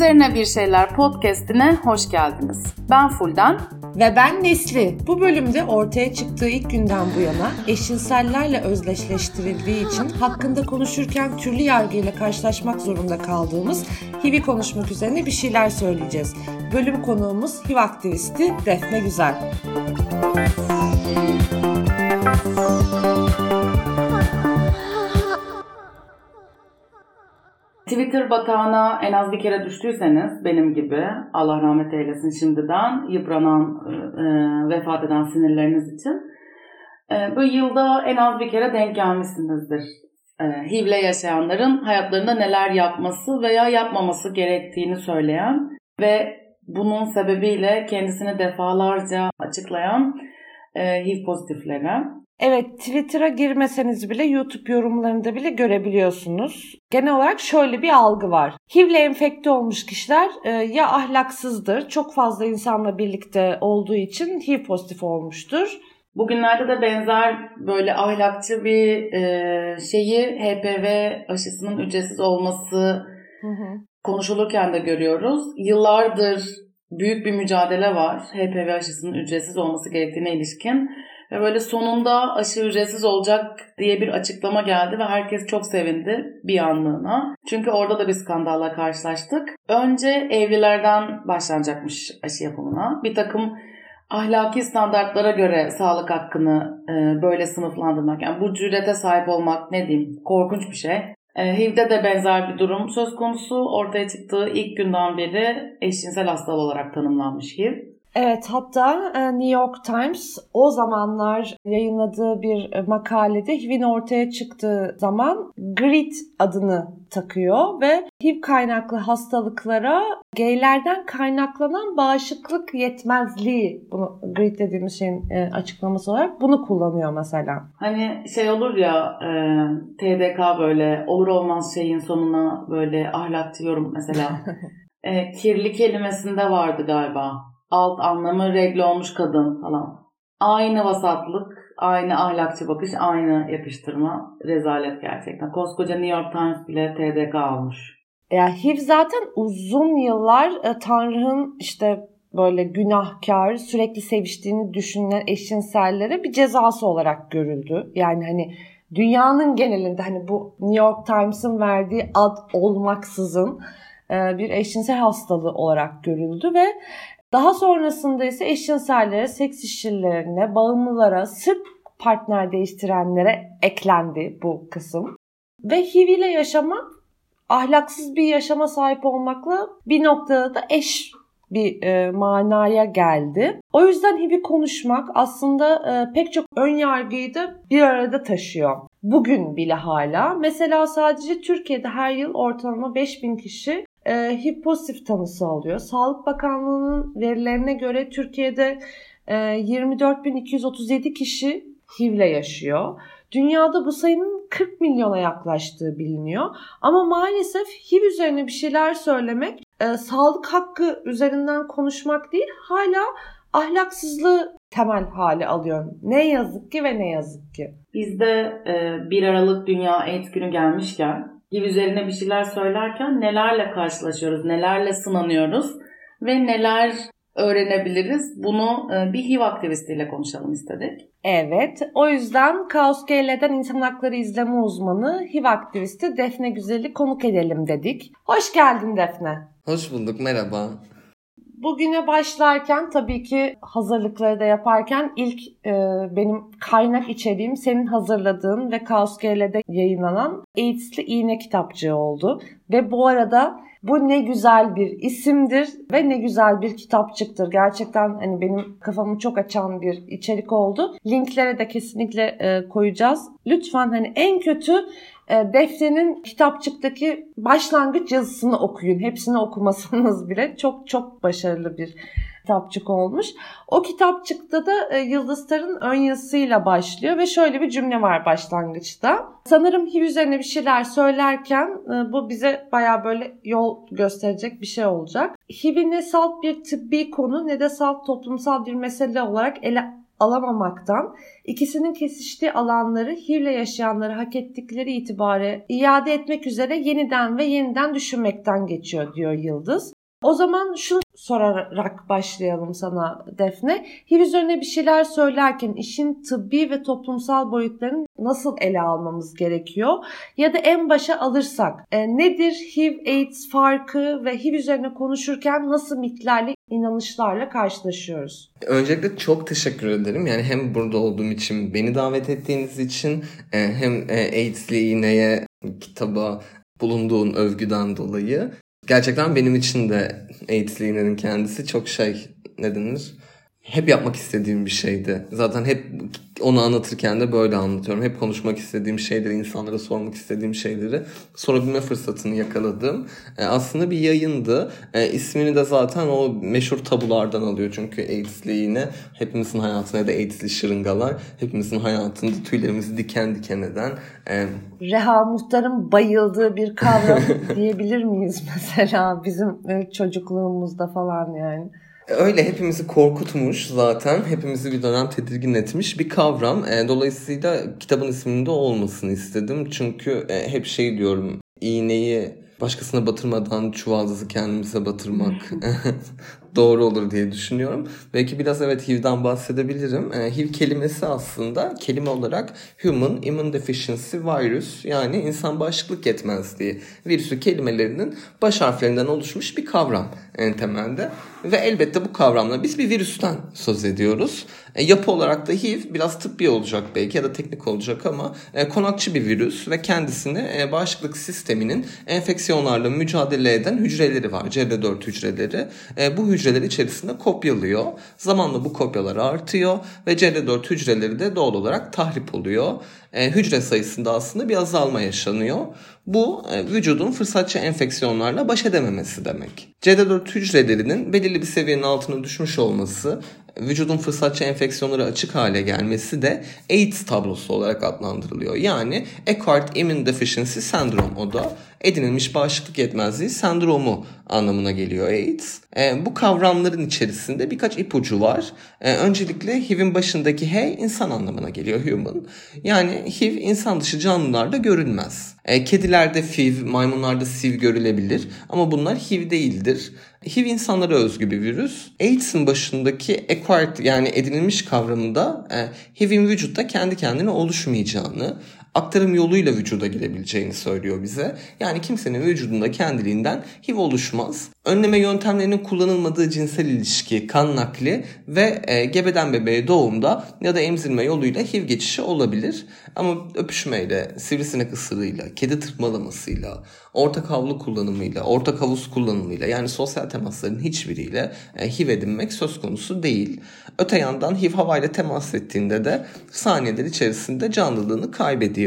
Üzerine Bir Şeyler podcastine hoş geldiniz. Ben Fulden. Ve ben Nesli. Bu bölümde ortaya çıktığı ilk günden bu yana eşcinsellerle özdeşleştirildiği için hakkında konuşurken türlü yargıyla karşılaşmak zorunda kaldığımız HIV'i konuşmak üzerine bir şeyler söyleyeceğiz. Bölüm konuğumuz HIV aktivisti Defne Güzel. Twitter batağına en az bir kere düştüyseniz benim gibi Allah rahmet eylesin şimdiden yıpranan, e, vefat eden sinirleriniz için e, bu yılda en az bir kere denk gelmişsinizdir. E, HIV'le yaşayanların hayatlarında neler yapması veya yapmaması gerektiğini söyleyen ve bunun sebebiyle kendisini defalarca açıklayan e, HIV pozitiflere Evet Twitter'a girmeseniz bile YouTube yorumlarında bile görebiliyorsunuz. Genel olarak şöyle bir algı var. HIV'le enfekte olmuş kişiler e, ya ahlaksızdır, çok fazla insanla birlikte olduğu için HIV pozitif olmuştur. Bugünlerde de benzer böyle ahlakçı bir e, şeyi HPV aşısının ücretsiz olması hı hı. konuşulurken de görüyoruz. Yıllardır büyük bir mücadele var HPV aşısının ücretsiz olması gerektiğine ilişkin. Ve böyle sonunda aşı ücretsiz olacak diye bir açıklama geldi ve herkes çok sevindi bir anlığına. Çünkü orada da bir skandalla karşılaştık. Önce evlilerden başlanacakmış aşı yapımına. Bir takım ahlaki standartlara göre sağlık hakkını e, böyle sınıflandırmak, yani bu cürete sahip olmak ne diyeyim korkunç bir şey. E, HIV'de de benzer bir durum söz konusu. Ortaya çıktığı ilk günden beri eşcinsel hastalığı olarak tanımlanmış HIV. Evet hatta e, New York Times o zamanlar yayınladığı bir e, makalede HIV'in ortaya çıktığı zaman GRID adını takıyor ve HIV kaynaklı hastalıklara gaylerden kaynaklanan bağışıklık yetmezliği bunu GRID dediğimiz şeyin e, açıklaması olarak bunu kullanıyor mesela. Hani şey olur ya e, TDK böyle olur olmaz şeyin sonuna böyle ahlakçı yorum mesela. e, kirli kelimesinde vardı galiba alt anlamı regle olmuş kadın falan. Aynı vasatlık, aynı ahlakçı bakış, aynı yapıştırma. Rezalet gerçekten. Koskoca New York Times bile TDK almış. Ya HIV zaten uzun yıllar e, Tanrı'nın işte böyle günahkar, sürekli seviştiğini düşünen eşcinsellere bir cezası olarak görüldü. Yani hani dünyanın genelinde hani bu New York Times'ın verdiği ad olmaksızın e, bir eşcinsel hastalığı olarak görüldü ve daha sonrasında ise eşcinsellere, seks işçilerine, bağımlılara, sırf partner değiştirenlere eklendi bu kısım. Ve HIV ile yaşamak ahlaksız bir yaşama sahip olmakla bir noktada da eş bir e, manaya geldi. O yüzden HIV'i konuşmak aslında e, pek çok ön yargıyı da bir arada taşıyor. Bugün bile hala. Mesela sadece Türkiye'de her yıl ortalama 5000 kişi e, HIV pozitif tanısı alıyor. Sağlık Bakanlığı'nın verilerine göre Türkiye'de e, 24.237 kişi HIV ile yaşıyor. Dünyada bu sayının 40 milyona yaklaştığı biliniyor. Ama maalesef HIV üzerine bir şeyler söylemek, e, sağlık hakkı üzerinden konuşmak değil, hala ahlaksızlığı temel hale alıyor. Ne yazık ki ve ne yazık ki. Bizde e, 1 Aralık Dünya AIDS Günü gelmişken gibi üzerine bir şeyler söylerken nelerle karşılaşıyoruz, nelerle sınanıyoruz ve neler öğrenebiliriz? Bunu e, bir HIV aktivistiyle konuşalım istedik. Evet, o yüzden Kaos GL'den insan hakları izleme uzmanı HIV aktivisti Defne Güzel'i konuk edelim dedik. Hoş geldin Defne. Hoş bulduk, merhaba. Bugüne başlarken tabii ki hazırlıkları da yaparken ilk e, benim kaynak içeriğim senin hazırladığın ve Kaos GL'de yayınlanan AIDS'li iğne kitapçığı oldu. Ve bu arada bu ne güzel bir isimdir ve ne güzel bir kitapçıktır. Gerçekten hani benim kafamı çok açan bir içerik oldu. Linklere de kesinlikle e, koyacağız. Lütfen hani en kötü Defne'nin kitapçıktaki başlangıç yazısını okuyun. Hepsini okumasanız bile çok çok başarılı bir kitapçık olmuş. O kitapçıkta da e, Yıldızlar'ın ön yazısıyla başlıyor ve şöyle bir cümle var başlangıçta. Sanırım HIV üzerine bir şeyler söylerken e, bu bize baya böyle yol gösterecek bir şey olacak. HIV'i ne salt bir tıbbi konu ne de salt toplumsal bir mesele olarak ele alamamaktan, ikisinin kesiştiği alanları HIV'le yaşayanları hak ettikleri itibare iade etmek üzere yeniden ve yeniden düşünmekten geçiyor diyor Yıldız. O zaman şunu sorarak başlayalım sana Defne. HIV üzerine bir şeyler söylerken işin tıbbi ve toplumsal boyutlarını nasıl ele almamız gerekiyor? Ya da en başa alırsak e, nedir HIV-AIDS farkı ve HIV üzerine konuşurken nasıl mitlerle, inanışlarla karşılaşıyoruz? Öncelikle çok teşekkür ederim. Yani hem burada olduğum için, beni davet ettiğiniz için e, hem e, AIDS'li iğneye, kitaba bulunduğun övgüden dolayı gerçekten benim için de iğnenin kendisi çok şey ne denir? Hep yapmak istediğim bir şeydi. Zaten hep onu anlatırken de böyle anlatıyorum. Hep konuşmak istediğim şeyleri, insanlara sormak istediğim şeyleri sorabilme fırsatını yakaladım. E, aslında bir yayındı. E, ismini de zaten o meşhur tabulardan alıyor. Çünkü AIDS'li yine hepimizin hayatına da AIDS'li şırıngalar hepimizin hayatında tüylerimizi diken diken eden. E, Reha Muhtar'ın bayıldığı bir kavram diyebilir miyiz mesela bizim e, çocukluğumuzda falan yani? Öyle hepimizi korkutmuş zaten. Hepimizi bir dönem tedirgin etmiş bir kavram. E, dolayısıyla kitabın isminde olmasını istedim. Çünkü e, hep şey diyorum. iğneyi başkasına batırmadan çuvaldızı kendimize batırmak doğru olur diye düşünüyorum. Belki biraz evet HIV'den bahsedebilirim. E, HIV kelimesi aslında kelime olarak Human Immune Deficiency Virus yani insan bağışıklık yetmezliği virüsü kelimelerinin baş harflerinden oluşmuş bir kavram en temelde. Ve elbette bu kavramla biz bir virüsten söz ediyoruz. E, yapı olarak da HIV biraz tıbbi olacak belki ya da teknik olacak ama e, konakçı bir virüs ve kendisini e, bağışıklık sisteminin enfeksiyonlarla mücadele eden hücreleri var. CD4 hücreleri. E, bu hücreler içerisinde kopyalıyor. Zamanla bu kopyalar artıyor ve CD4 hücreleri de doğal olarak tahrip oluyor. E, hücre sayısında aslında bir azalma yaşanıyor. Bu e, vücudun fırsatçı enfeksiyonlarla baş edememesi demek. CD4 hücrelerinin belirli bir seviyenin altına düşmüş olması vücudun fırsatçı enfeksiyonları açık hale gelmesi de AIDS tablosu olarak adlandırılıyor. Yani Acquired Immune Deficiency Syndrome o da edinilmiş bağışıklık yetmezliği sendromu anlamına geliyor AIDS. E, bu kavramların içerisinde birkaç ipucu var. E, öncelikle HIV'in başındaki H insan anlamına geliyor human. Yani HIV insan dışı canlılarda görülmez. E, kedilerde FIV, maymunlarda SIV görülebilir ama bunlar HIV değildir. HIV insanlara özgü bir virüs. AIDS'in başındaki acquired yani edinilmiş kavramında e, HIV'in vücutta kendi kendine oluşmayacağını, aktarım yoluyla vücuda girebileceğini söylüyor bize. Yani kimsenin vücudunda kendiliğinden HIV oluşmaz. Önleme yöntemlerinin kullanılmadığı cinsel ilişki, kan nakli ve e, gebeden bebeğe doğumda ya da emzirme yoluyla HIV geçişi olabilir. Ama öpüşmeyle, sivrisinek ısırığıyla, kedi tırmalamasıyla, ortak havlu kullanımıyla, ortak havuz kullanımıyla yani sosyal temasların hiçbiriyle e, HIV edinmek söz konusu değil. Öte yandan HIV havayla temas ettiğinde de saniyeler içerisinde canlılığını kaybediyor.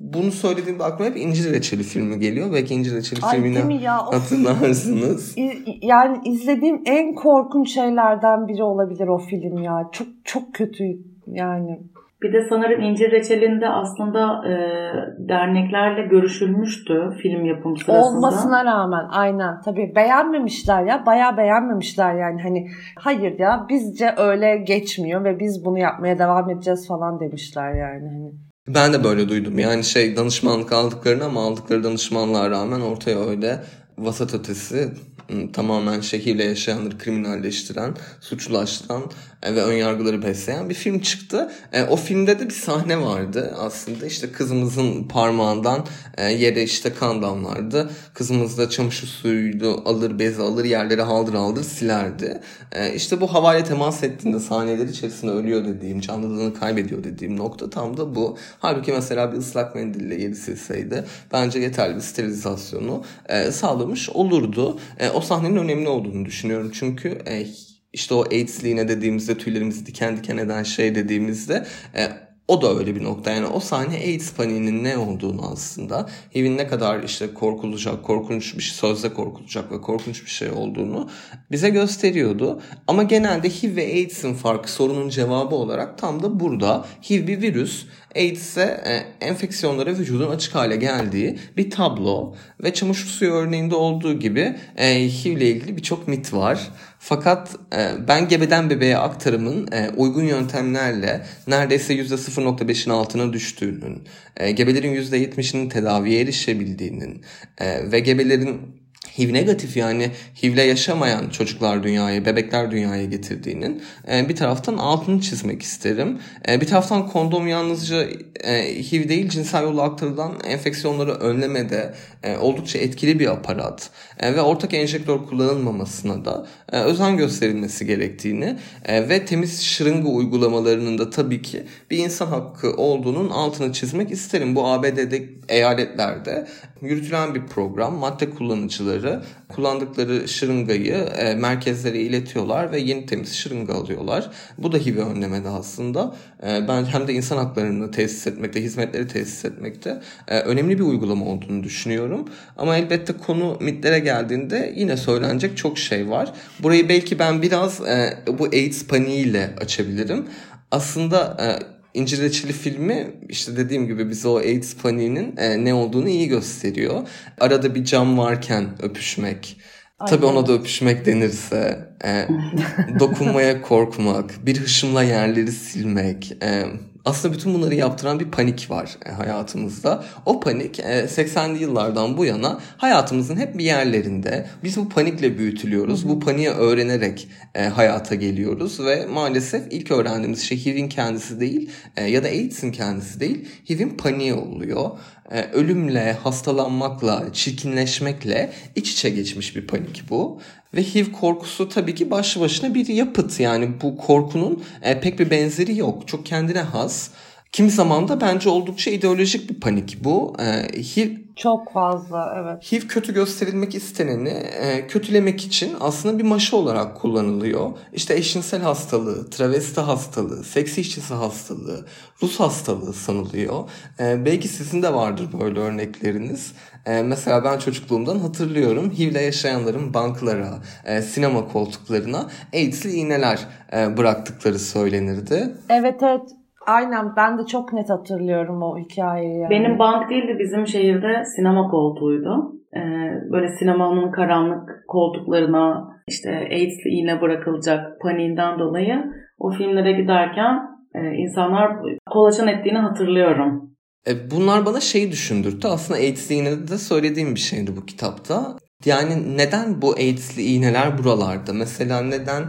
Bunu söylediğimde aklıma hep İncir Reçeli filmi geliyor. Belki İncir Reçeli Ay, filmini ya? hatırlarsınız. yani izlediğim en korkunç şeylerden biri olabilir o film ya. Çok çok kötü yani. Bir de sanırım İncir Reçeli'nde aslında e, derneklerle görüşülmüştü film yapım sırasında. Olmasına rağmen aynen tabii beğenmemişler ya bayağı beğenmemişler yani hani hayır ya bizce öyle geçmiyor ve biz bunu yapmaya devam edeceğiz falan demişler yani. Hani. Ben de böyle duydum. Yani şey danışmanlık aldıklarını ama aldıkları danışmanlığa rağmen ortaya öyle vasat ötesi tamamen şehirle yaşayanları kriminalleştiren, suçlulaştıran e, ve önyargıları besleyen bir film çıktı. E, o filmde de bir sahne vardı aslında işte kızımızın parmağından e, yere işte kan damlardı. Kızımız da çamaşır suyuydu alır bezi alır yerlere haldır haldır silerdi. İşte bu havaya temas ettiğinde saniyeler içerisinde ölüyor dediğim canlılığını kaybediyor dediğim nokta tam da bu. Halbuki mesela bir ıslak mendille yeri silseydi bence yeterli bir sterilizasyonu sağlamış olurdu. O sahnenin önemli olduğunu düşünüyorum çünkü işte o AIDS'liğine dediğimizde tüylerimizi diken diken eden şey dediğimizde e, o da öyle bir nokta. Yani o sahne AIDS paniğinin ne olduğunu aslında HIV'in ne kadar işte korkulacak, korkunç bir şey, sözde korkulacak ve korkunç bir şey olduğunu bize gösteriyordu. Ama genelde HIV ve AIDS'in farkı sorunun cevabı olarak tam da burada. HIV bir virüs. AIDS ise e, enfeksiyonlara vücudun açık hale geldiği bir tablo ve çamaşır suyu örneğinde olduğu gibi e, HIV ile ilgili birçok mit var. Fakat e, ben gebeden bebeğe aktarımın e, uygun yöntemlerle neredeyse %0.5'in altına düştüğünün, gebelerin %70'inin tedaviye erişebildiğinin ve gebelerin HIV negatif yani HIV'le yaşamayan çocuklar dünyaya, bebekler dünyaya getirdiğinin e, bir taraftan altını çizmek isterim. E, bir taraftan kondom yalnızca e, HIV değil cinsel yolla aktarılan enfeksiyonları önlemede oldukça etkili bir aparat ve ortak enjektör kullanılmamasına da özen gösterilmesi gerektiğini ve temiz şırınga uygulamalarının da tabii ki bir insan hakkı olduğunun altını çizmek isterim. Bu ABD'de eyaletlerde yürütülen bir program. Madde kullanıcıları kullandıkları şırıngayı e, merkezlere iletiyorlar ve yeni temiz şırınga alıyorlar. Bu da HIV önlemede aslında. E, ben hem de insan haklarını tesis etmekte, hizmetleri tesis etmekte e, önemli bir uygulama olduğunu düşünüyorum. Ama elbette konu mitlere geldiğinde yine söylenecek çok şey var. Burayı belki ben biraz e, bu AIDS paniğiyle açabilirim. Aslında e, İncir Reçeli filmi işte dediğim gibi bize o AIDS paniğinin e, ne olduğunu iyi gösteriyor. Arada bir cam varken öpüşmek. Aynen. Tabii ona da öpüşmek denirse, e, dokunmaya korkmak, bir hışımla yerleri silmek, e, aslında bütün bunları yaptıran bir panik var e, hayatımızda. O panik 80'li e, yıllardan bu yana hayatımızın hep bir yerlerinde. Biz bu panikle büyütülüyoruz. Bu paniği öğrenerek e, hayata geliyoruz ve maalesef ilk öğrendiğimiz şey HIV'in kendisi değil ya da AIDS'in kendisi değil. HIV'in paniği oluyor. Ölümle, hastalanmakla, çirkinleşmekle iç içe geçmiş bir panik bu. Ve HIV korkusu tabii ki başlı başına bir yapıt. Yani bu korkunun e, pek bir benzeri yok. Çok kendine has. Kimi zaman da bence oldukça ideolojik bir panik bu. E, HIV çok fazla evet. HIV kötü gösterilmek isteneni e, kötülemek için aslında bir maşı olarak kullanılıyor. İşte eşcinsel hastalığı, travesti hastalığı, seks işçisi hastalığı, Rus hastalığı sanılıyor. E, belki sizin de vardır böyle örnekleriniz. E, mesela ben çocukluğumdan hatırlıyorum HIV'le yaşayanların banklara, e, sinema koltuklarına AIDS'li iğneler e, bıraktıkları söylenirdi. Evet evet Aynen ben de çok net hatırlıyorum o hikayeyi. Yani. Benim bank değildi bizim şehirde sinema koltuğuydu. Ee, böyle sinemanın karanlık koltuklarına işte AIDS'li iğne bırakılacak paniğinden dolayı o filmlere giderken e, insanlar kolaçan ettiğini hatırlıyorum. E, bunlar bana şeyi düşündürttü. Aslında AIDS'li iğnede de söylediğim bir şeydi bu kitapta. Yani neden bu AIDS'li iğneler buralarda? Mesela neden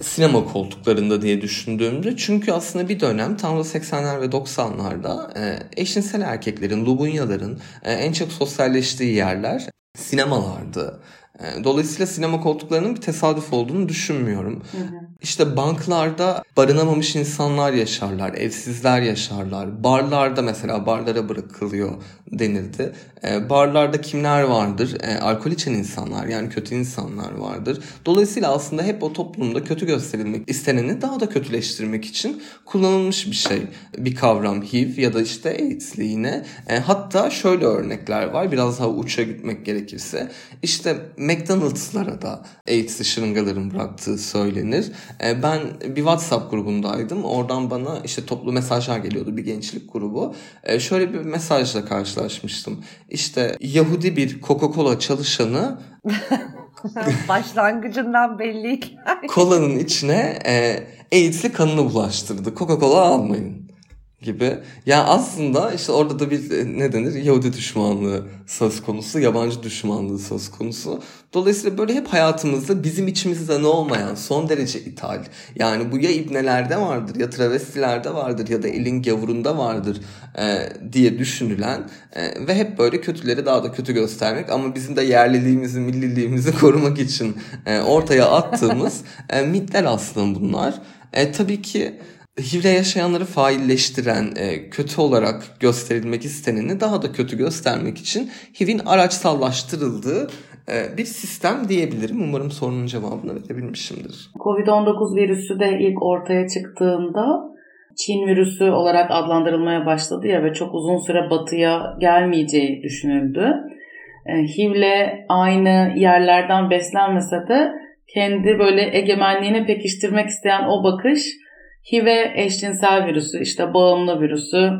sinema koltuklarında diye düşündüğümde çünkü aslında bir dönem tam da 80'ler ve 90'larda e, eşcinsel erkeklerin, lubunyaların e, en çok sosyalleştiği yerler sinemalardı. E, dolayısıyla sinema koltuklarının bir tesadüf olduğunu düşünmüyorum. Hı hı. İşte banklarda barınamamış insanlar yaşarlar, evsizler yaşarlar. Barlarda mesela barlara bırakılıyor denildi. E, barlarda kimler vardır? E, alkol içen insanlar yani kötü insanlar vardır. Dolayısıyla aslında hep o toplumda kötü gösterilmek isteneni daha da kötüleştirmek için kullanılmış bir şey. Bir kavram HIV ya da işte AIDS'li yine. E, hatta şöyle örnekler var biraz daha uça gitmek gerekirse. İşte McDonald's'lara da AIDS'li şırıngaların bıraktığı söylenir. E, ben bir WhatsApp grubundaydım. Oradan bana işte toplu mesajlar geliyordu bir gençlik grubu. E, şöyle bir mesajla karşılaşmıştım. İşte Yahudi bir Coca-Cola çalışanı Başlangıcından belli. Kolanın içine e, AIDS'li kanını bulaştırdı. Coca-Cola almayın gibi. Yani aslında işte orada da bir e, ne denir Yahudi düşmanlığı söz konusu, yabancı düşmanlığı söz konusu. Dolayısıyla böyle hep hayatımızda bizim içimizde ne olmayan son derece ithal. Yani bu ya ibnelerde vardır ya travestilerde vardır ya da elin gavurunda vardır e, diye düşünülen e, ve hep böyle kötüleri daha da kötü göstermek ama bizim de yerliliğimizi, milliliğimizi korumak için e, ortaya attığımız e, mitler aslında bunlar. E, tabii ki HIV'le yaşayanları failleştiren, e, kötü olarak gösterilmek isteneni daha da kötü göstermek için HIV'in araçsallaştırıldığı e, bir sistem diyebilirim. Umarım sorunun cevabını verebilmişimdir. Covid-19 virüsü de ilk ortaya çıktığında Çin virüsü olarak adlandırılmaya başladı ya ve çok uzun süre batıya gelmeyeceği düşünüldü. E, HIV'le aynı yerlerden beslenmese de kendi böyle egemenliğini pekiştirmek isteyen o bakış HIV'e eşcinsel virüsü, işte bağımlı virüsü,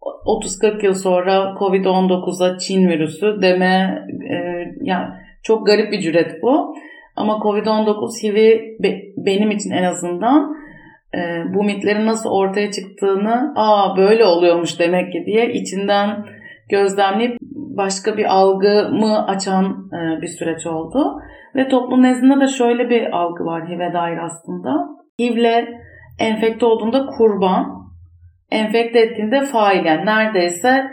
30-40 yıl sonra Covid-19'a Çin virüsü deme e, yani çok garip bir cüret bu. Ama Covid-19 HIV'i be, benim için en azından e, bu mitlerin nasıl ortaya çıktığını aa böyle oluyormuş demek ki diye içinden gözlemleyip başka bir algımı açan e, bir süreç oldu. Ve toplum nezdinde de şöyle bir algı var HIV'e dair aslında. HIV'le enfekte olduğunda kurban, enfekte ettiğinde fail yani neredeyse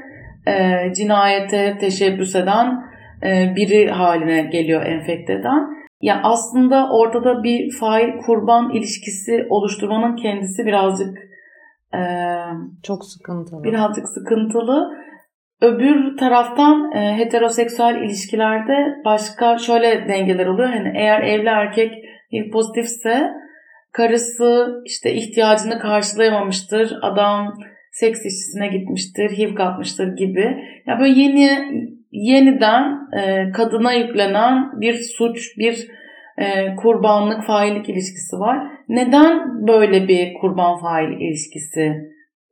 e, cinayete teşebbüs eden e, biri haline geliyor enfekte eden. Yani aslında ortada bir fail kurban ilişkisi oluşturmanın kendisi birazcık e, çok sıkıntılı. Birazcık sıkıntılı. Öbür taraftan e, heteroseksüel ilişkilerde başka şöyle dengeler oluyor. Hani eğer evli erkek pozitifse karısı işte ihtiyacını karşılayamamıştır. Adam seks işçisine gitmiştir, HIV kapmıştır gibi. Ya böyle yeni yeniden e, kadına yüklenen bir suç, bir e, kurbanlık faillik ilişkisi var. Neden böyle bir kurban fail ilişkisi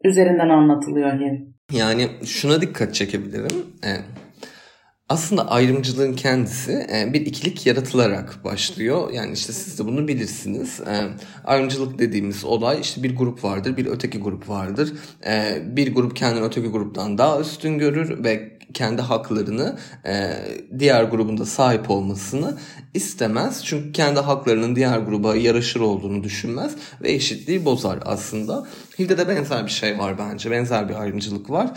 üzerinden anlatılıyor HIV? Yani şuna dikkat çekebilirim. E, aslında ayrımcılığın kendisi e, bir ikilik yaratılarak başlıyor. Yani işte siz de bunu bilirsiniz. E, ayrımcılık dediğimiz olay işte bir grup vardır, bir öteki grup vardır. E, bir grup kendini öteki gruptan daha üstün görür ve kendi haklarını diğer grubunda sahip olmasını istemez. Çünkü kendi haklarının diğer gruba yaraşır olduğunu düşünmez ve eşitliği bozar aslında. Hilde de benzer bir şey var bence. Benzer bir ayrımcılık var.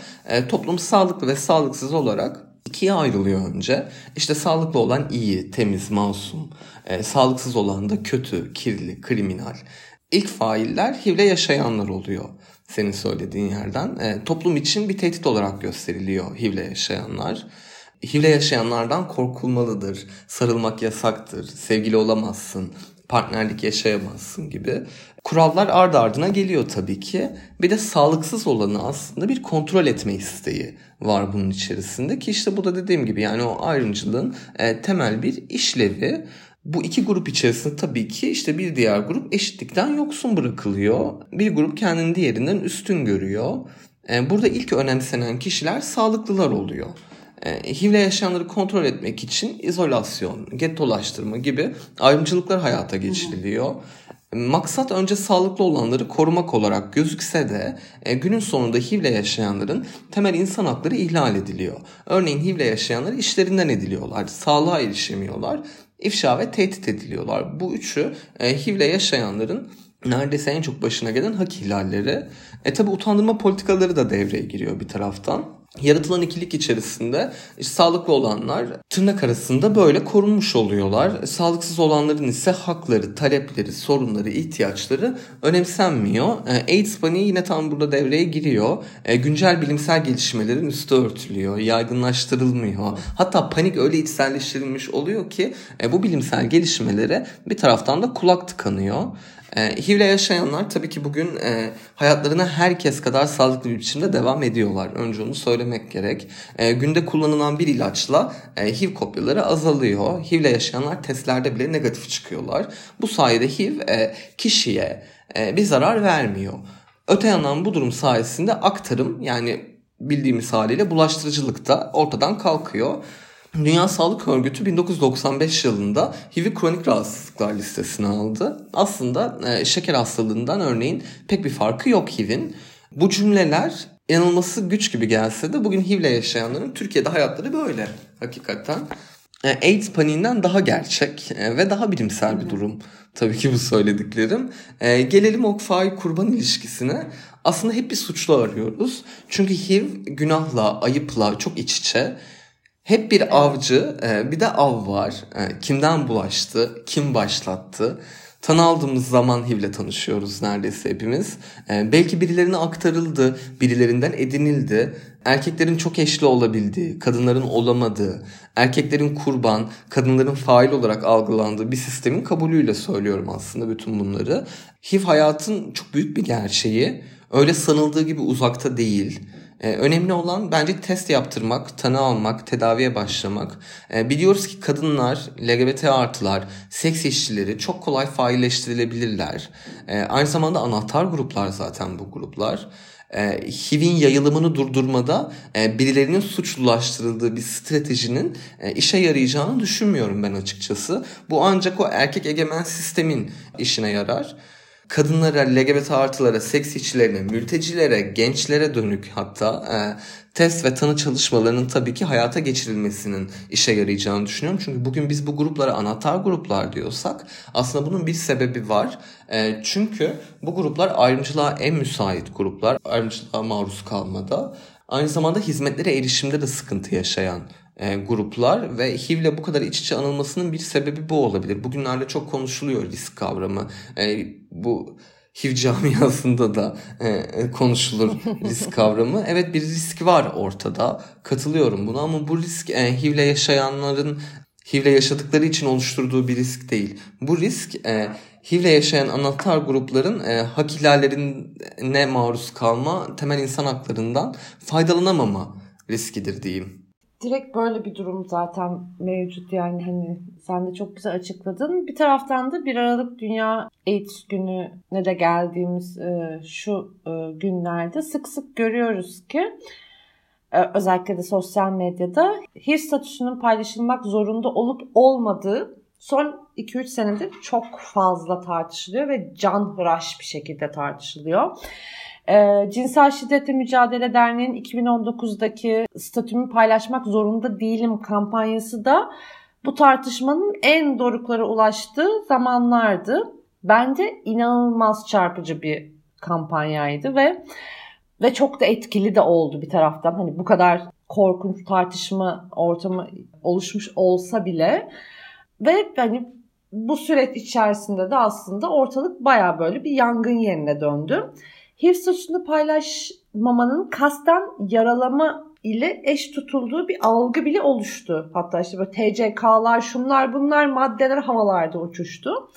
Toplum sağlıklı ve sağlıksız olarak ikiye ayrılıyor önce. İşte sağlıklı olan iyi, temiz, masum. E, sağlıksız olan da kötü, kirli, kriminal. İlk failler HIV'le yaşayanlar oluyor senin söylediğin yerden. E, toplum için bir tehdit olarak gösteriliyor HIV'le yaşayanlar. HIV'le yaşayanlardan korkulmalıdır, sarılmak yasaktır, sevgili olamazsın, partnerlik yaşayamazsın gibi kurallar ard ardına geliyor tabii ki. Bir de sağlıksız olanı aslında bir kontrol etme isteği var bunun içerisinde ki işte bu da dediğim gibi yani o ayrımcılığın e, temel bir işlevi. Bu iki grup içerisinde tabii ki işte bir diğer grup eşitlikten yoksun bırakılıyor. Bir grup kendini diğerinden üstün görüyor. E, burada ilk önemsenen kişiler sağlıklılar oluyor. E, HIV'le yaşayanları kontrol etmek için izolasyon, gettolaştırma gibi ayrımcılıklar hayata geçiriliyor. Maksat önce sağlıklı olanları korumak olarak gözükse de e, günün sonunda HIV'le yaşayanların temel insan hakları ihlal ediliyor. Örneğin HIV'le yaşayanlar işlerinden ediliyorlar, sağlığa erişemiyorlar, ifşa ve tehdit ediliyorlar. Bu üçü e, HIV'le yaşayanların neredeyse en çok başına gelen hak ihlalleri. E tabi utandırma politikaları da devreye giriyor bir taraftan. Yaratılan ikilik içerisinde işte sağlıklı olanlar tırnak arasında böyle korunmuş oluyorlar. Sağlıksız olanların ise hakları, talepleri, sorunları, ihtiyaçları önemsenmiyor. E, AIDS paniği yine tam burada devreye giriyor. E, güncel bilimsel gelişmelerin üstü örtülüyor, yaygınlaştırılmıyor. Hatta panik öyle içselleştirilmiş oluyor ki e, bu bilimsel gelişmelere bir taraftan da kulak tıkanıyor. E, HIV'le yaşayanlar tabii ki bugün e, hayatlarına herkes kadar sağlıklı bir biçimde devam ediyorlar. Önce onu söylemek gerek. E, günde kullanılan bir ilaçla e, HIV kopyaları azalıyor. HIV'le yaşayanlar testlerde bile negatif çıkıyorlar. Bu sayede HIV e, kişiye e, bir zarar vermiyor. Öte yandan bu durum sayesinde aktarım yani bildiğimiz haliyle bulaştırıcılık da ortadan kalkıyor. Dünya Sağlık Örgütü 1995 yılında HIV'i kronik rahatsızlıklar listesine aldı. Aslında e, şeker hastalığından örneğin pek bir farkı yok HIV'in. Bu cümleler inanılması güç gibi gelse de bugün HIV'le yaşayanların Türkiye'de hayatları böyle hakikaten. E, AIDS paniğinden daha gerçek e, ve daha bilimsel bir durum tabii ki bu söylediklerim. E, gelelim o fail kurban ilişkisine. Aslında hep bir suçlu arıyoruz. Çünkü HIV günahla, ayıpla çok iç içe hep bir avcı, e, bir de av var. E, kimden bulaştı, kim başlattı? Tanı aldığımız zaman HIV'le tanışıyoruz neredeyse hepimiz. E, belki birilerine aktarıldı, birilerinden edinildi. Erkeklerin çok eşli olabildiği, kadınların olamadığı, erkeklerin kurban, kadınların fail olarak algılandığı bir sistemin kabulüyle söylüyorum aslında bütün bunları. HIV hayatın çok büyük bir gerçeği. Öyle sanıldığı gibi uzakta değil E, önemli olan bence test yaptırmak, tanı almak, tedaviye başlamak. E, biliyoruz ki kadınlar, LGBT artılar, seks işçileri çok kolay failleştirilebilirler. E, aynı zamanda anahtar gruplar zaten bu gruplar e, HIV'in yayılımını durdurmada e, birilerinin suçlulaştırıldığı bir stratejinin e, işe yarayacağını düşünmüyorum ben açıkçası. Bu ancak o erkek egemen sistemin işine yarar kadınlara, LGBT artılara, seks işçilerine, mültecilere, gençlere dönük hatta e, test ve tanı çalışmalarının tabii ki hayata geçirilmesinin işe yarayacağını düşünüyorum. Çünkü bugün biz bu gruplara anahtar gruplar diyorsak aslında bunun bir sebebi var. E, çünkü bu gruplar ayrımcılığa en müsait gruplar. Ayrımcılığa maruz kalmada. Aynı zamanda hizmetlere erişimde de sıkıntı yaşayan e, gruplar ve HIV'le bu kadar iç içe anılmasının bir sebebi bu olabilir. Bugünlerde çok konuşuluyor risk kavramı. E, bu HIV camiasında da e, konuşulur risk kavramı. Evet bir risk var ortada. Katılıyorum buna ama bu risk e, HIV'le yaşayanların HIV'le yaşadıkları için oluşturduğu bir risk değil. Bu risk e, HIV'le yaşayan anahtar grupların e, hak ihlallerine maruz kalma, temel insan haklarından faydalanamama riskidir diyeyim direkt böyle bir durum zaten mevcut yani hani sen de çok güzel açıkladın. Bir taraftan da 1 Aralık Dünya AIDS gününe de geldiğimiz e, şu e, günlerde sık sık görüyoruz ki e, özellikle de sosyal medyada HIV statüsünün paylaşılmak zorunda olup olmadığı son 2-3 senedir çok fazla tartışılıyor ve can hıraş bir şekilde tartışılıyor. E, Cinsel Şiddetle Mücadele Derneği'nin 2019'daki statümü paylaşmak zorunda değilim kampanyası da bu tartışmanın en doruklara ulaştığı zamanlardı. Bence inanılmaz çarpıcı bir kampanyaydı ve ve çok da etkili de oldu bir taraftan. Hani bu kadar korkunç tartışma ortamı oluşmuş olsa bile ve hani bu süreç içerisinde de aslında ortalık baya böyle bir yangın yerine döndü. HIV statüsünü paylaşmamanın kasten yaralama ile eş tutulduğu bir algı bile oluştu. Hatta işte böyle TCK'lar, şunlar bunlar maddeler havalarda uçuştu.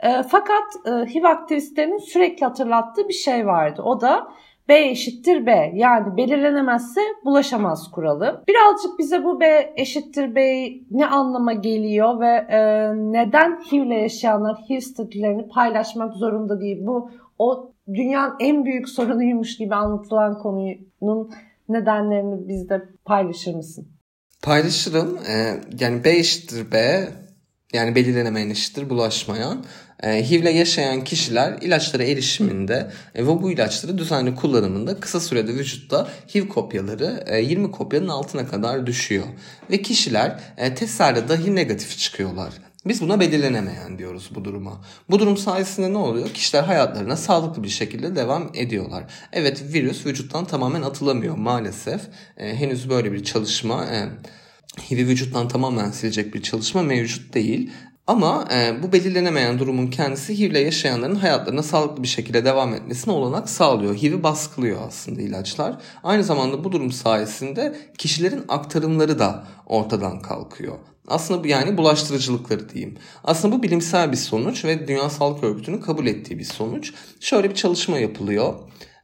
E, fakat e, HIV aktivistlerinin sürekli hatırlattığı bir şey vardı. O da B eşittir B yani belirlenemezse bulaşamaz kuralı. Birazcık bize bu B eşittir B ne anlama geliyor ve e, neden HIV ile yaşayanlar HIV statülerini paylaşmak zorunda değil? Bu o dünyanın en büyük sorunuymuş gibi anlatılan konunun nedenlerini bizde paylaşır mısın? Paylaşırım. Ee, yani B eşittir B yani belirlenemeyen eşittir bulaşmayan. E, HIV'le yaşayan kişiler ilaçlara erişiminde e, ve bu ilaçları düzenli kullanımında kısa sürede vücutta HIV kopyaları e, 20 kopyanın altına kadar düşüyor. Ve kişiler e, testlerde dahi negatif çıkıyorlar. Biz buna belirlenemeyen diyoruz bu duruma. Bu durum sayesinde ne oluyor? Kişiler hayatlarına sağlıklı bir şekilde devam ediyorlar. Evet virüs vücuttan tamamen atılamıyor maalesef. E, henüz böyle bir çalışma e, HIV'i vücuttan tamamen silecek bir çalışma mevcut değil. Ama e, bu belirlenemeyen durumun kendisi HIV ile yaşayanların hayatlarına sağlıklı bir şekilde devam etmesine olanak sağlıyor. HIV'i baskılıyor aslında ilaçlar. Aynı zamanda bu durum sayesinde kişilerin aktarımları da ortadan kalkıyor. Aslında bu yani bulaştırıcılıkları diyeyim. Aslında bu bilimsel bir sonuç ve Dünya Sağlık Örgütü'nün kabul ettiği bir sonuç. Şöyle bir çalışma yapılıyor.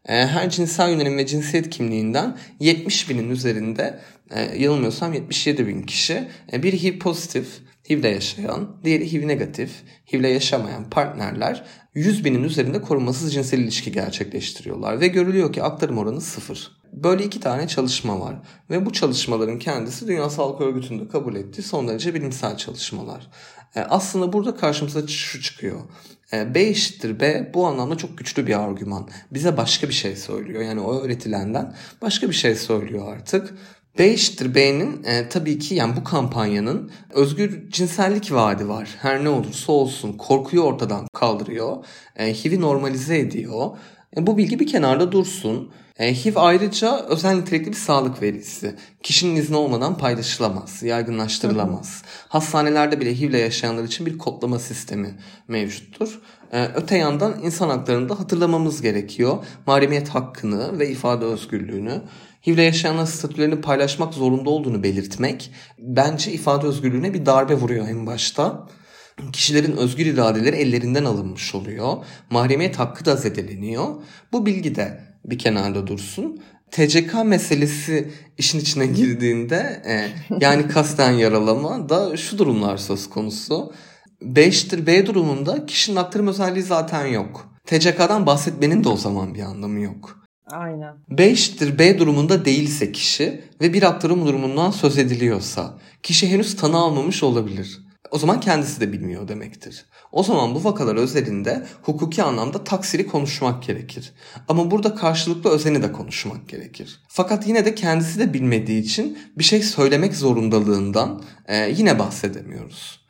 Ee, her cinsel yönelim ve cinsiyet kimliğinden 70 binin üzerinde e, yanılmıyorsam 77 bin kişi e, bir HIV pozitif, HIV'le yaşayan, diğeri HIV negatif, HIV'le yaşamayan partnerler 100 binin üzerinde korumasız cinsel ilişki gerçekleştiriyorlar ve görülüyor ki aktarım oranı sıfır. Böyle iki tane çalışma var ve bu çalışmaların kendisi Dünya Sağlık Örgütü'nde kabul ettiği son derece bilimsel çalışmalar. E, aslında burada karşımıza şu çıkıyor. E, B eşittir B bu anlamda çok güçlü bir argüman. Bize başka bir şey söylüyor. Yani o öğretilenden başka bir şey söylüyor artık. B eşittir B'nin e, tabii ki yani bu kampanyanın özgür cinsellik vaadi var. Her ne olursa olsun korkuyu ortadan kaldırıyor. E, HIV'i normalize ediyor. E, bu bilgi bir kenarda dursun. E, HIV ayrıca özel nitelikli bir sağlık verisi. Kişinin izni olmadan paylaşılamaz, yaygınlaştırılamaz. Hastanelerde bile HIV ile yaşayanlar için bir kodlama sistemi mevcuttur. E, öte yandan insan haklarını da hatırlamamız gerekiyor. Mahremiyet hakkını ve ifade özgürlüğünü. HIV ile yaşayanlar statülerini paylaşmak zorunda olduğunu belirtmek bence ifade özgürlüğüne bir darbe vuruyor en başta kişilerin özgür iradeleri ellerinden alınmış oluyor. Mahremiyet hakkı da zedeleniyor. Bu bilgi de bir kenarda dursun. TCK meselesi işin içine girdiğinde e, yani kasten yaralama da şu durumlar söz konusu. 5'tir B durumunda kişinin aktarım özelliği zaten yok. TCK'dan bahsetmenin de o zaman bir anlamı yok. Aynen. 5'tir B durumunda değilse kişi ve bir aktarım durumundan söz ediliyorsa kişi henüz tanı almamış olabilir. O zaman kendisi de bilmiyor demektir. O zaman bu vakalar özelinde hukuki anlamda taksiri konuşmak gerekir. Ama burada karşılıklı özeni de konuşmak gerekir. Fakat yine de kendisi de bilmediği için bir şey söylemek zorundalığından e, yine bahsedemiyoruz.